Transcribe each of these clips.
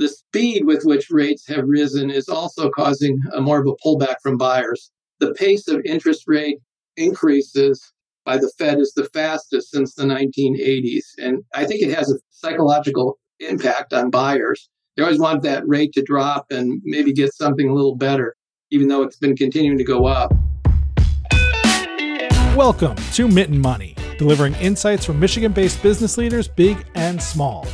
The speed with which rates have risen is also causing a more of a pullback from buyers. The pace of interest rate increases by the Fed is the fastest since the 1980s. And I think it has a psychological impact on buyers. They always want that rate to drop and maybe get something a little better, even though it's been continuing to go up. Welcome to Mitten Money, delivering insights from Michigan based business leaders, big and small.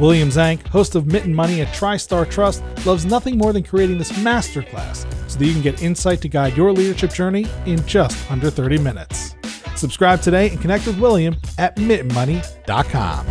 William Zank, host of Mitten Money at TriStar Trust, loves nothing more than creating this masterclass so that you can get insight to guide your leadership journey in just under 30 minutes. Subscribe today and connect with William at mittenmoney.com.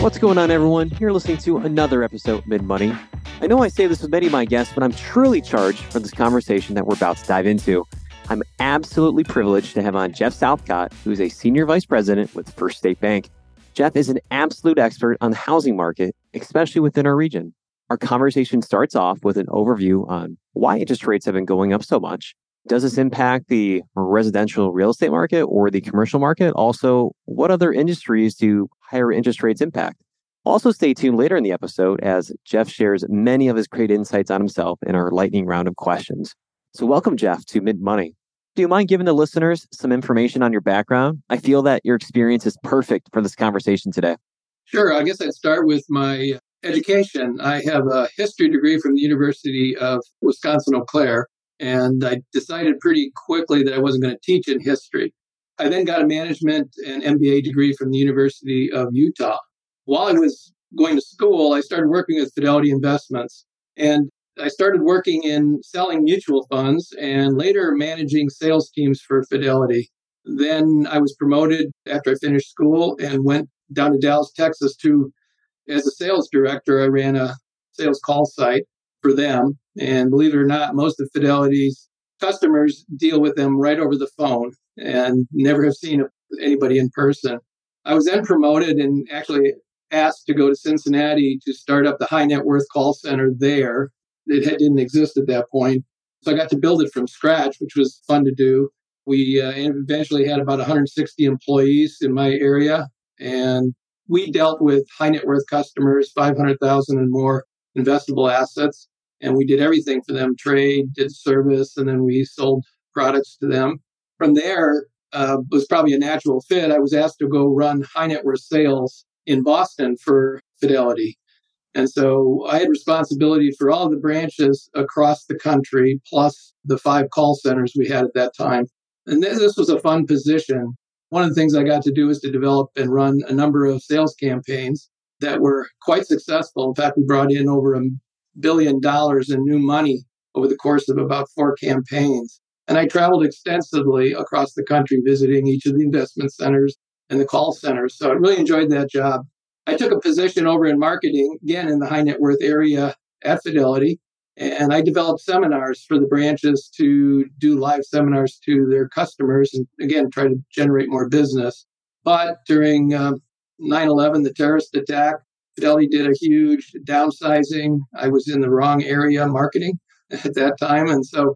What's going on, everyone? You're listening to another episode of Mitten Money. I know I say this with many of my guests, but I'm truly charged for this conversation that we're about to dive into. I'm absolutely privileged to have on Jeff Southcott, who is a senior vice president with First State Bank. Jeff is an absolute expert on the housing market, especially within our region. Our conversation starts off with an overview on why interest rates have been going up so much. Does this impact the residential real estate market or the commercial market? Also, what other industries do higher interest rates impact? Also, stay tuned later in the episode as Jeff shares many of his great insights on himself in our lightning round of questions. So, welcome, Jeff, to Mitten Money. Do you mind giving the listeners some information on your background? I feel that your experience is perfect for this conversation today. Sure. I guess I'd start with my education. I have a history degree from the University of Wisconsin Eau Claire, and I decided pretty quickly that I wasn't going to teach in history. I then got a management and MBA degree from the University of Utah. While I was going to school, I started working with Fidelity Investments. And I started working in selling mutual funds and later managing sales teams for Fidelity. Then I was promoted after I finished school and went down to Dallas, Texas to, as a sales director, I ran a sales call site for them. And believe it or not, most of Fidelity's customers deal with them right over the phone and never have seen anybody in person. I was then promoted and actually asked to go to Cincinnati to start up the high net worth call center there it didn't exist at that point. So I got to build it from scratch, which was fun to do. We uh, eventually had about 160 employees in my area, and we dealt with high net worth customers, 500,000 and more investable assets, and we did everything for them: trade, did service, and then we sold products to them. From there, uh, was probably a natural fit. I was asked to go run high net worth sales in Boston for Fidelity. And so I had responsibility for all the branches across the country, plus the five call centers we had at that time. And this was a fun position. One of the things I got to do was to develop and run a number of sales campaigns that were quite successful. In fact, we brought in over a billion dollars in new money over the course of about four campaigns. And I traveled extensively across the country visiting each of the investment centers and the call centers. So I really enjoyed that job. I took a position over in marketing, again in the high net worth area at Fidelity, and I developed seminars for the branches to do live seminars to their customers and again try to generate more business. But during um, 9 11, the terrorist attack, Fidelity did a huge downsizing. I was in the wrong area marketing at that time. And so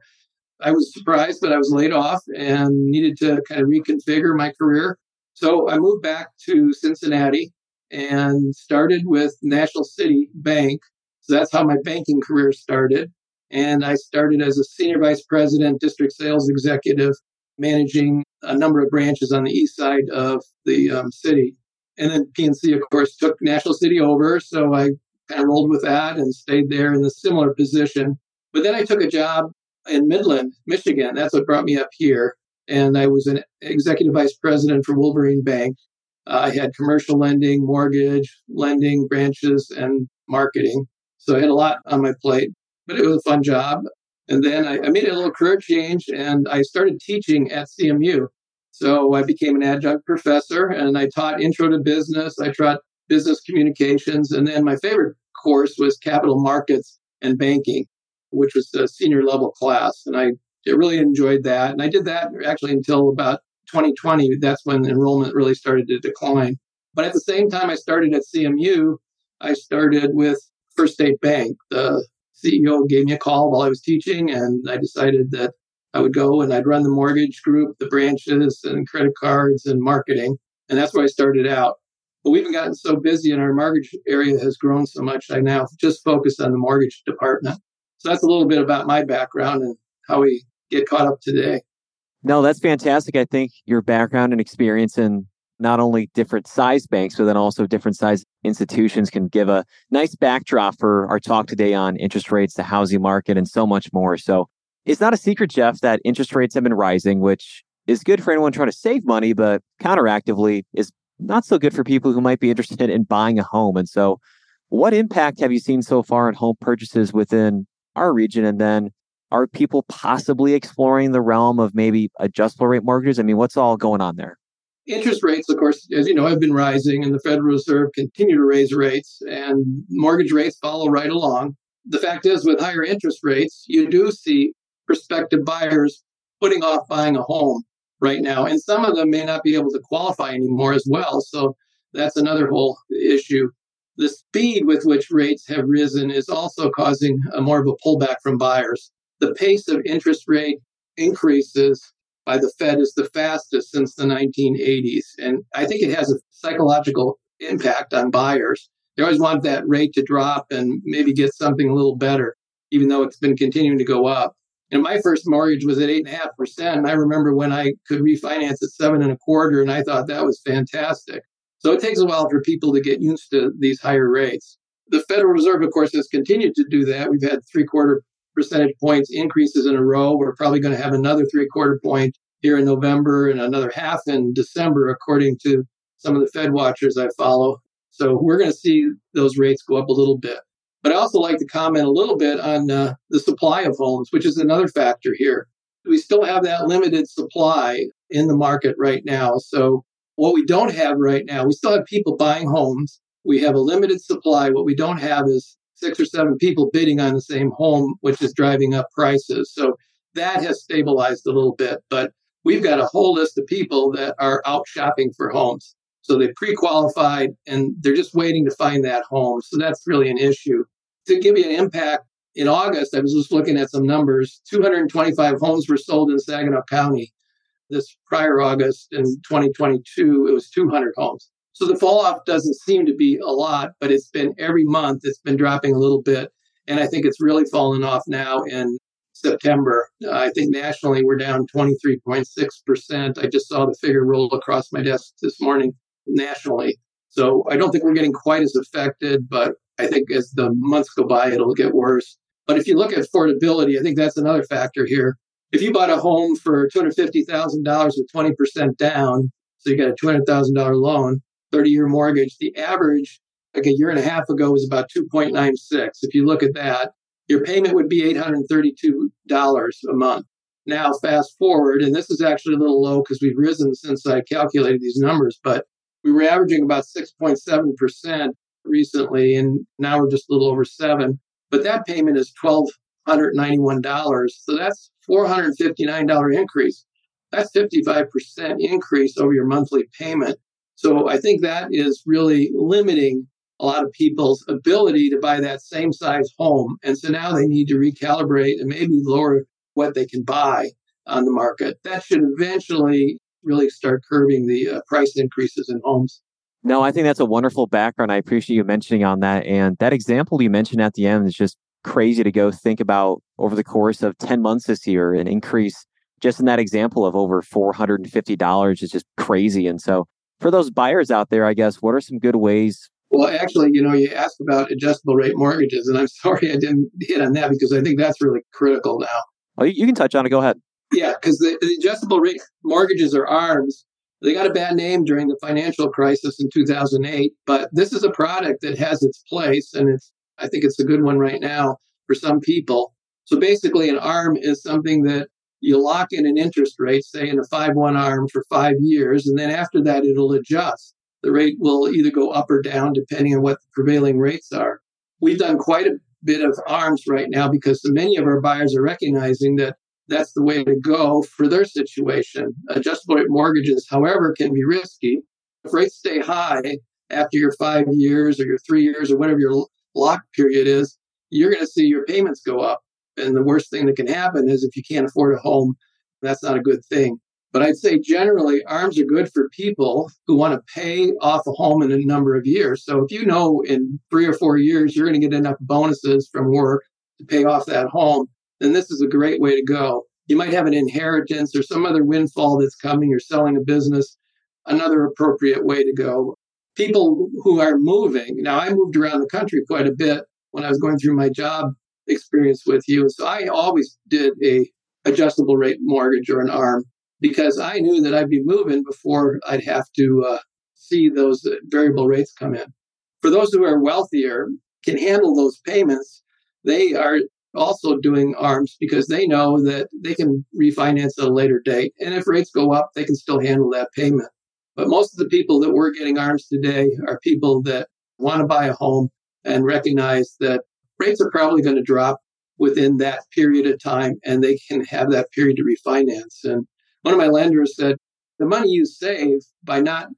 I was surprised, but I was laid off and needed to kind of reconfigure my career. So I moved back to Cincinnati and started with National City Bank. So that's how my banking career started. And I started as a senior vice president, district sales executive, managing a number of branches on the east side of the um, city. And then PNC, of course, took National City over. So I kind of rolled with that and stayed there in a similar position. But then I took a job in Midland, Michigan. That's what brought me up here. And I was an executive vice president for Wolverine Bank. Uh, I had commercial lending, mortgage, lending, branches, and marketing. So I had a lot on my plate, but it was a fun job. And then I, I made a little career change and I started teaching at CMU. So I became an adjunct professor and I taught intro to business. I taught business communications. And then my favorite course was capital markets and banking, which was a senior level class. And I really enjoyed that. And I did that actually until about 2020, that's when enrollment really started to decline. But at the same time, I started at CMU. I started with First State Bank. The CEO gave me a call while I was teaching, and I decided that I would go and I'd run the mortgage group, the branches, and credit cards and marketing. And that's where I started out. But we've gotten so busy and our mortgage area has grown so much, I now just focus on the mortgage department. So that's a little bit about my background and how we get caught up today. No, that's fantastic. I think your background and experience in not only different size banks, but then also different size institutions can give a nice backdrop for our talk today on interest rates, the housing market, and so much more. So it's not a secret, Jeff, that interest rates have been rising, which is good for anyone trying to save money, but counteractively is not so good for people who might be interested in buying a home. And so, what impact have you seen so far in home purchases within our region? And then, are people possibly exploring the realm of maybe adjustable rate mortgages? I mean, what's all going on there? Interest rates, of course, as you know, have been rising, and the Federal Reserve continue to raise rates, and mortgage rates follow right along. The fact is, with higher interest rates, you do see prospective buyers putting off buying a home right now, and some of them may not be able to qualify anymore as well. So that's another whole issue. The speed with which rates have risen is also causing a more of a pullback from buyers. The pace of interest rate increases by the Fed is the fastest since the 1980s. And I think it has a psychological impact on buyers. They always want that rate to drop and maybe get something a little better, even though it's been continuing to go up. And my first mortgage was at eight and a half percent. I remember when I could refinance at seven and a quarter, and I thought that was fantastic. So it takes a while for people to get used to these higher rates. The Federal Reserve, of course, has continued to do that. We've had three quarter percentage points increases in a row. We're probably going to have another three quarter point here in November and another half in December, according to some of the Fed watchers I follow. So we're going to see those rates go up a little bit. But I also like to comment a little bit on uh, the supply of homes, which is another factor here. We still have that limited supply in the market right now. So what we don't have right now, we still have people buying homes. We have a limited supply. What we don't have is six or seven people bidding on the same home, which is driving up prices. So that has stabilized a little bit, but we've got a whole list of people that are out shopping for homes. So they pre qualified and they're just waiting to find that home. So that's really an issue. To give you an impact, in August, I was just looking at some numbers 225 homes were sold in Saginaw County. This prior August in 2022, it was 200 homes. So the fall off doesn't seem to be a lot, but it's been every month, it's been dropping a little bit. And I think it's really fallen off now in September. Uh, I think nationally we're down 23.6%. I just saw the figure roll across my desk this morning nationally. So I don't think we're getting quite as affected, but I think as the months go by, it'll get worse. But if you look at affordability, I think that's another factor here. If you bought a home for $250,000 with 20% down, so you got a $200,000 loan, 30 year mortgage, the average like a year and a half ago was about 2.96. If you look at that, your payment would be $832 a month. Now, fast forward, and this is actually a little low because we've risen since I calculated these numbers, but we were averaging about 6.7% recently, and now we're just a little over seven. But that payment is $1,291. So that's $459 increase. That's 55% increase over your monthly payment. So I think that is really limiting a lot of people's ability to buy that same size home. And so now they need to recalibrate and maybe lower what they can buy on the market. That should eventually really start curbing the uh, price increases in homes. No, I think that's a wonderful background. I appreciate you mentioning on that. And that example you mentioned at the end is just crazy to go think about over the course of 10 months this year, an increase just in that example of over $450 is just crazy. And so for those buyers out there, I guess, what are some good ways? Well, actually, you know, you asked about adjustable rate mortgages, and I'm sorry I didn't hit on that because I think that's really critical now. Oh, you can touch on it. Go ahead. Yeah, because the, the adjustable rate mortgages or ARMs, they got a bad name during the financial crisis in 2008, but this is a product that has its place, and it's I think it's a good one right now for some people. So basically, an ARM is something that you lock in an interest rate, say in a 5 1 arm for five years, and then after that, it'll adjust. The rate will either go up or down depending on what the prevailing rates are. We've done quite a bit of arms right now because many of our buyers are recognizing that that's the way to go for their situation. Adjustable rate mortgages, however, can be risky. If rates stay high after your five years or your three years or whatever your lock period is, you're going to see your payments go up. And the worst thing that can happen is if you can't afford a home, that's not a good thing. But I'd say generally, ARMs are good for people who want to pay off a home in a number of years. So if you know in three or four years you're going to get enough bonuses from work to pay off that home, then this is a great way to go. You might have an inheritance or some other windfall that's coming, you're selling a business, another appropriate way to go. People who are moving, now I moved around the country quite a bit when I was going through my job experience with you. So I always did a adjustable rate mortgage or an ARM because I knew that I'd be moving before I'd have to uh, see those variable rates come in. For those who are wealthier, can handle those payments, they are also doing ARMs because they know that they can refinance at a later date. And if rates go up, they can still handle that payment. But most of the people that we're getting ARMs today are people that want to buy a home and recognize that rates are probably going to drop within that period of time and they can have that period to refinance. And one of my lenders said, the money you save by not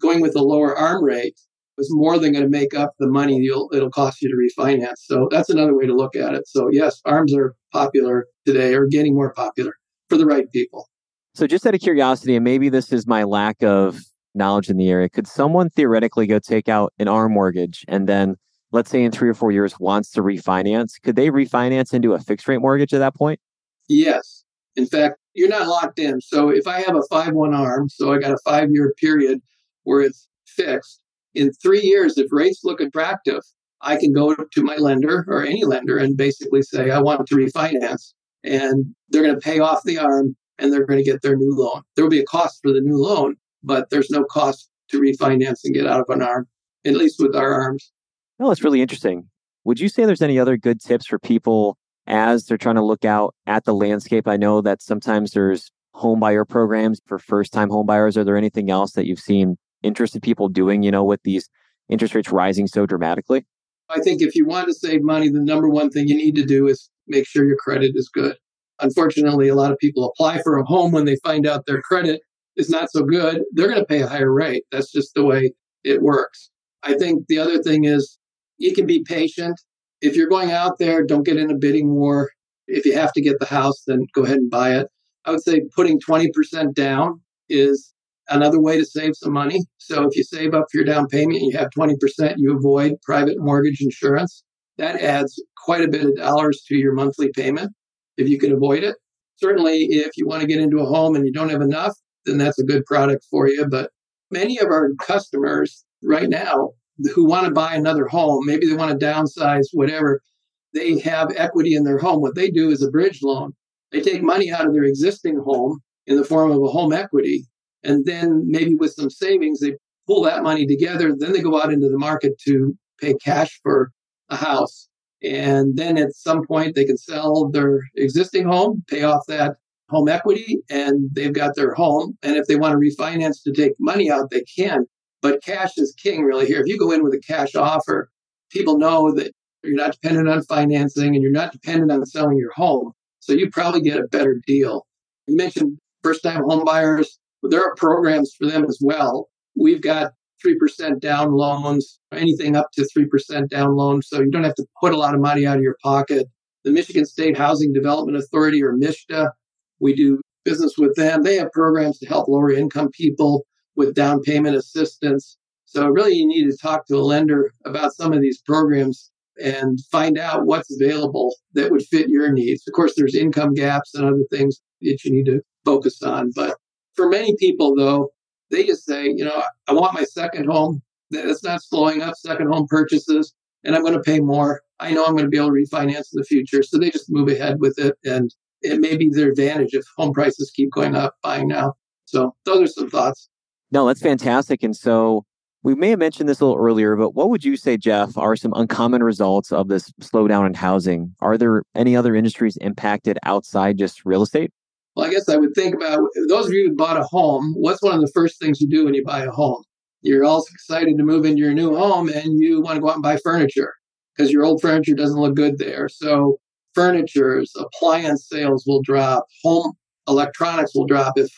going with a lower arm rate is more than going to make up the money it'll cost you to refinance. So that's another way to look at it. So yes, arms are popular today or getting more popular for the right people. So just out of curiosity, and maybe this is my lack of knowledge in the area, could someone theoretically go take out an arm mortgage and then let's say in three or four years wants to refinance, could they refinance into a fixed rate mortgage at that point? Yes. In fact, you're not locked in. So if I have a 5 1 arm, so I got a five year period where it's fixed, in three years, if rates look attractive, I can go to my lender or any lender and basically say, I want to refinance. And they're going to pay off the arm and they're going to get their new loan. There will be a cost for the new loan, but there's no cost to refinance and get out of an arm, at least with our arms. No, it's really interesting. Would you say there's any other good tips for people as they're trying to look out at the landscape? I know that sometimes there's home buyer programs for first time home buyers. Are there anything else that you've seen interested people doing, you know, with these interest rates rising so dramatically? I think if you want to save money, the number one thing you need to do is make sure your credit is good. Unfortunately, a lot of people apply for a home when they find out their credit is not so good. They're going to pay a higher rate. That's just the way it works. I think the other thing is you can be patient. If you're going out there, don't get in a bidding war. If you have to get the house, then go ahead and buy it. I would say putting 20% down is another way to save some money. So if you save up for your down payment and you have 20%, you avoid private mortgage insurance. That adds quite a bit of dollars to your monthly payment if you can avoid it. Certainly, if you want to get into a home and you don't have enough, then that's a good product for you. But many of our customers right now who want to buy another home, maybe they want to downsize, whatever, they have equity in their home. What they do is a bridge loan. They take money out of their existing home in the form of a home equity. And then maybe with some savings, they pull that money together. Then they go out into the market to pay cash for a house. And then at some point, they can sell their existing home, pay off that home equity, and they've got their home. And if they want to refinance to take money out, they can. But cash is king, really, here. If you go in with a cash offer, people know that you're not dependent on financing and you're not dependent on selling your home. So you probably get a better deal. You mentioned first time home buyers. There are programs for them as well. We've got 3% down loans, anything up to 3% down loans. So you don't have to put a lot of money out of your pocket. The Michigan State Housing Development Authority or MSHDA, we do business with them. They have programs to help lower income people with down payment assistance. So really you need to talk to a lender about some of these programs and find out what's available that would fit your needs. Of course, there's income gaps and other things that you need to focus on. But for many people, though, they just say, you know, I want my second home. That's not slowing up second home purchases, and I'm going to pay more. I know I'm going to be able to refinance in the future. So they just move ahead with it. And it may be their advantage if home prices keep going up buying now. So those are some thoughts. No, that's fantastic. And so we may have mentioned this a little earlier, but what would you say, Jeff, are some uncommon results of this slowdown in housing? Are there any other industries impacted outside just real estate? Well, I guess I would think about those of you who bought a home, what's one of the first things you do when you buy a home? You're all excited to move into your new home and you want to go out and buy furniture because your old furniture doesn't look good there. So, furnitures, appliance sales will drop, home electronics will drop if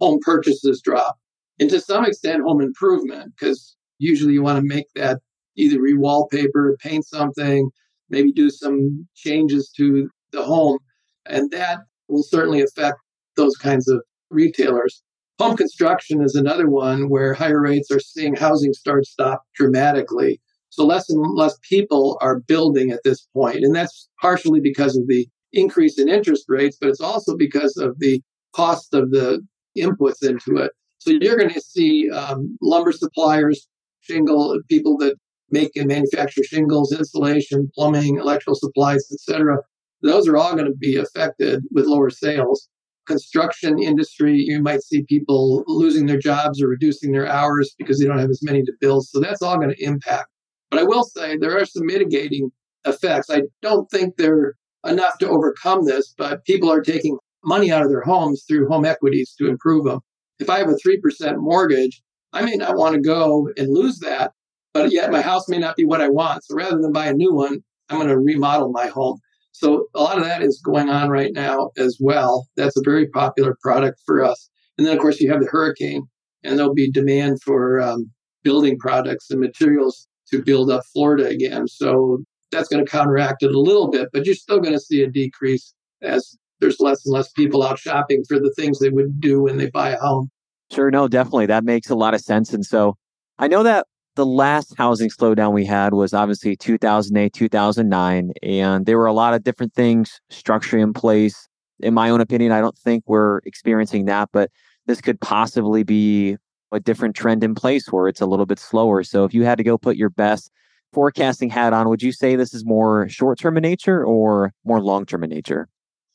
home purchases drop and to some extent home improvement because usually you want to make that either re-wallpaper, paint something, maybe do some changes to the home, and that will certainly affect those kinds of retailers. Home construction is another one where higher rates are seeing housing starts stop dramatically. So less and less people are building at this. And that's partially because of the increase in interest rates, but it's also because of the cost of the inputs into it. So you're going to see um, lumber suppliers, shingle people that make and manufacture shingles, insulation, plumbing, electrical supplies, etc. Those are all going to be affected with lower sales. Construction industry, you might see people losing their jobs or reducing their hours because they don't have as many to build. So that's all going to impact. But I will say there are some mitigating effects. I don't think they're enough to overcome this, but people are taking money out of their homes through home equities to improve them. If I have a 3% mortgage, I may not want to go and lose that, but yet my house may not be what I want. So rather than buy a new one, I'm going to remodel my home. So a lot of that is going on right now as well. That's a very popular product for us. And then, of course, you have the hurricane, and there'll be demand for um, building products and materials to build up Florida again. So that's going to counteract it a little bit, but you're still going to see a decrease as there's less and less people out shopping for the things they would do when they buy a home. Sure, no, definitely. That makes a lot of sense. And so I know that the last housing slowdown we had was obviously 2008, 2009, and there were a lot of different things structurally in place. In my own opinion, I don't think we're experiencing that, but this could possibly be a different trend in place where it's a little bit slower. So if you had to go put your best forecasting hat on, would you say this is more short term in nature or more long term in nature?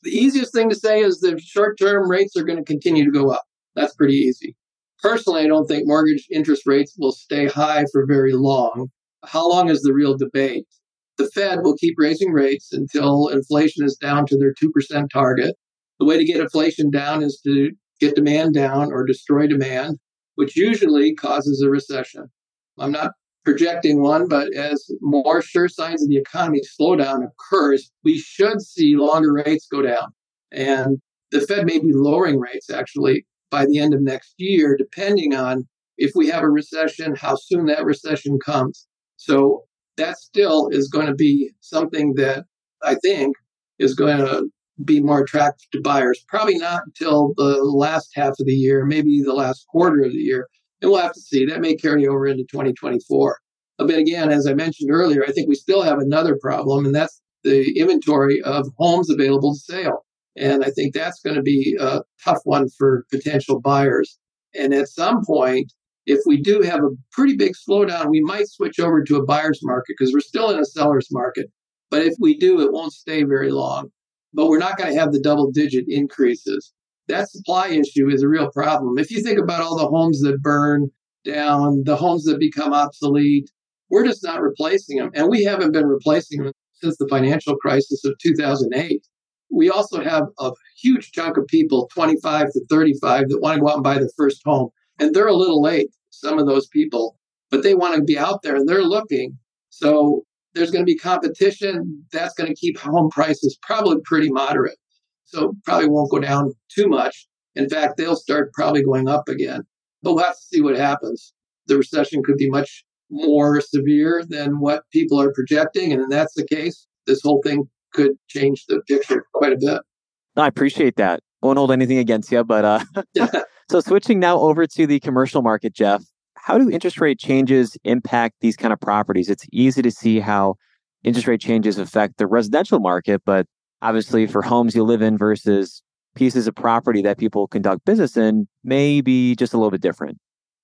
The easiest thing to say is the short term rates are going to continue to go up. That's pretty easy. Personally, I don't think mortgage interest rates will stay high for very long. How long is the real debate? The Fed will keep raising rates until inflation is down to their 2% target. The way to get inflation down is to get demand down or destroy demand, which usually causes a recession. I'm not projecting one, but as more sure signs of the economy slowdown occurs, we should see longer rates go down. And the Fed may be lowering rates actually by the end of next year, depending on if we have a recession, how soon that recession comes. So that still is going to be something that I think is going to be more attractive to buyers. Probably not until the last half of the year, maybe the last quarter of the year. And we'll have to see. That may carry over into 2024. But again, as I mentioned earlier, I think we still have another problem, and that's the inventory of homes available to sale. And I think that's going to be a tough one for potential buyers. And at some point, if we do have a pretty big slowdown, we might switch over to a buyer's market because we're still in a seller's market. But if we do, it won't stay very long. But we're not going to have the double digit increases. That supply issue is a real problem. If you think about all the homes that burn down, the homes that become obsolete, we're just not replacing them. And we haven't been replacing them since the financial crisis of 2008 we also have a huge chunk of people, 25 to 35, that want to go out and buy their first home. And they're a little late, some of those people, but they want to be out there and they're looking. So there's going to be competition. That's going to keep home prices probably pretty moderate. So probably won't go down too much. In fact, they'll start probably going up again. But we'll have to see what happens. The recession could be much more severe than what people are projecting. And if that's the case, this whole thing could change the picture quite a bit. I appreciate that. Won't hold anything against you, but uh, so switching now over to the commercial market, Jeff. How do interest rate changes impact these kind of properties? It's easy to see how interest rate changes affect the residential market, but obviously for homes you live in versus pieces of property that people conduct business in may be just a little bit different.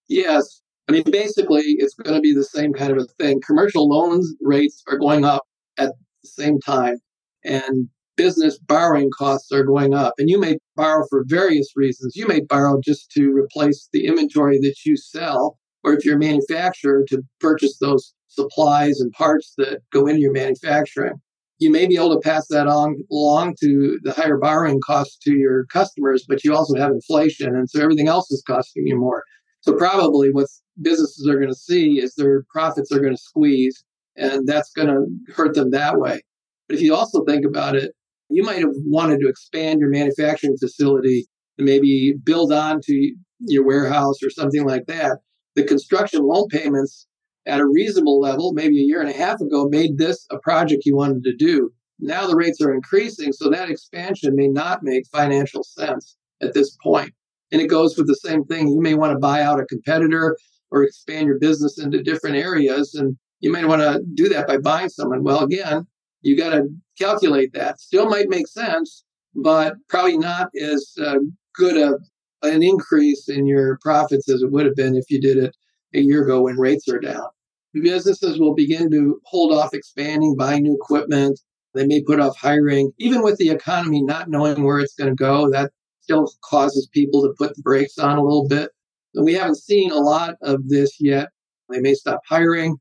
Yes. I mean, basically, it's going to be the same kind of a thing. Commercial loans rates are going up at the same time and business borrowing costs are going up. And you may borrow for various reasons. You may borrow just to replace the inventory that you sell, or if you're a manufacturer, to purchase those supplies and parts that go into your manufacturing. You may be able to pass that on along to the higher borrowing costs to your customers, but you also have inflation. And so everything else is costing you more. So probably what businesses are going to see is their profits are going to squeeze, and that's going to hurt them that way. But if you also think about it, you might have wanted to expand your manufacturing facility and maybe build on to your warehouse or something like that. The construction loan payments at a reasonable level, maybe a year and a half ago, made this a project you wanted to do. Now the rates are increasing, so that expansion may not make financial sense at this point. And it goes with the same thing. You may want to buy out a competitor or expand your business into different areas. And you might want to do that by buying someone. Well, again, you got to calculate that. Still might make sense, but probably not as uh, good a, an increase in your profits as it would have been if you did it a year ago when rates are down. Businesses will begin to hold off expanding, buying new equipment. They may put off hiring. Even with the economy not knowing where it's going to go, that still causes people to put the brakes on a little bit. We haven't seen a lot of this yet. They may stop hiring.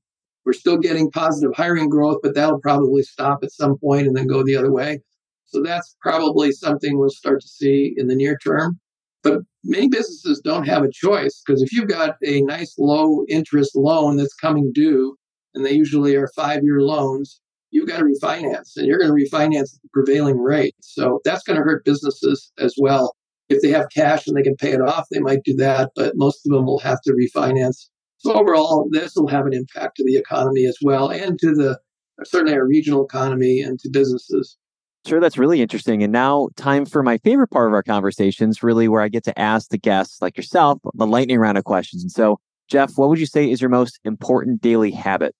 We're still getting positive hiring growth, but that'll probably stop at some point and then go the other way. So that's probably something we'll start to see in the near term. But many businesses don't have a choice because if you've got a nice low interest loan that's coming due, and they usually are five year loans, you've got to refinance and you're going to refinance at the prevailing rate. So that's going to hurt businesses as well. If they have cash and they can pay it off, they might do that, but most of them will have to refinance. So overall, this will have an impact to the economy as well and to the certainly our regional economy and to businesses. Sure, that's really interesting. And now, time for my favorite part of our conversations, really where I get to ask the guests like yourself the lightning round of questions. And so, Jeff, what would you say is your most important daily habit?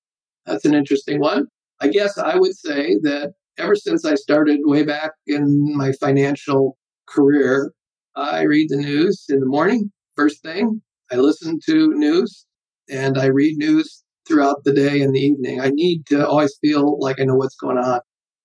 That's an interesting one. I guess I would say that ever since I started way back in my financial career, I read the news in the morning, first thing. I listen to news and I read news throughout the day and the evening. I need to always feel like I know what's going on.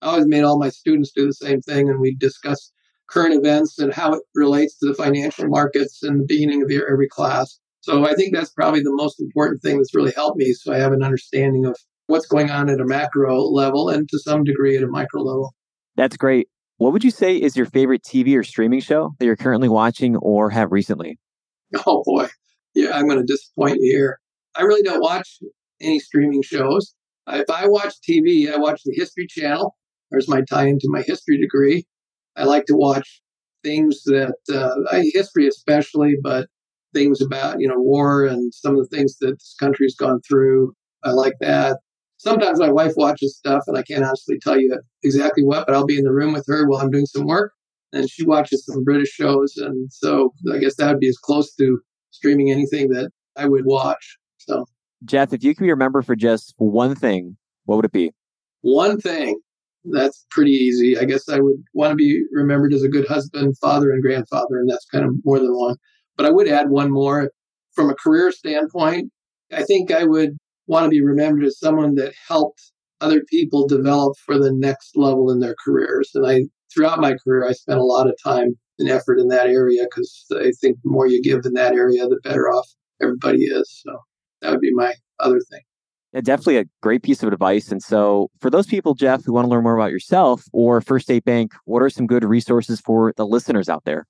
I always made all my students do the same thing, and we discuss current events and how it relates to the financial markets in the beginning of every class. So I think that's probably the most important thing that's really helped me. So I have an understanding of what's going on at a macro level and to some degree at a micro level. That's great. What would you say is your favorite TV or streaming show that you're currently watching or have recently? Oh boy. Yeah, I'm going to disappoint you here. I really don't watch any streaming shows. If I watch TV, I watch the History Channel. There's my tie into my history degree. I like to watch things that, uh, history especially, but things about, you know, war and some of the things that this country's gone through. I like that. Sometimes my wife watches stuff and I can't honestly tell you exactly what, but I'll be in the room with her while I'm doing some work and she watches some British shows. And so I guess that would be as close to streaming anything that I would watch. So, Jeff, if you could be remembered for just one thing, what would it be? One thing. That's pretty easy. I guess I would want to be remembered as a good husband, father, and grandfather, and that's kind of more than one. But I would add one more. From a career standpoint, I think I would want to be remembered as someone that helped other people develop for the next level in their careers. And I, throughout my career, I spent a lot of time and effort in that area because I think the more you give in that area, the better off everybody is. So that would be my other thing. Definitely a great piece of advice. And so, for those people, Jeff, who want to learn more about yourself or First State Bank, what are some good resources for the listeners out there?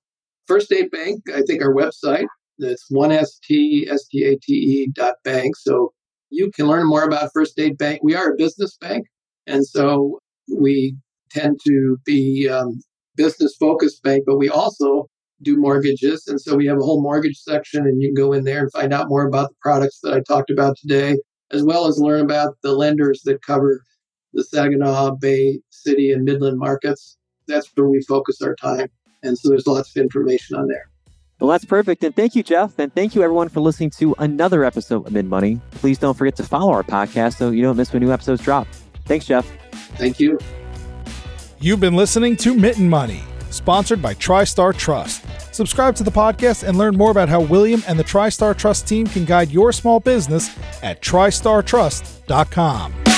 First State Bank, I think our website, it's one S-T-S-T-A-T-E dot bank. So you can learn more about First State Bank. We are a business bank. And so we tend to be um, business focused bank, but we also do mortgages. And so we have a whole mortgage section, and you can go in there and find out more about the products that I talked about today, as well as learn about the lenders that cover the Saginaw Bay City and Midland markets. That's where we focus our time. And so there's lots of information on there. Well, that's perfect. And thank you, Jeff. And thank you, everyone, for listening to another episode of Mitten Money. Please don't forget to follow our podcast so you don't miss when new episodes drop. Thanks, Jeff. Thank you. You've been listening to Mitten Money sponsored by TriStar Trust. Subscribe to the podcast and learn more about how William and the TriStar Trust team can guide your small business at tristartrust.com.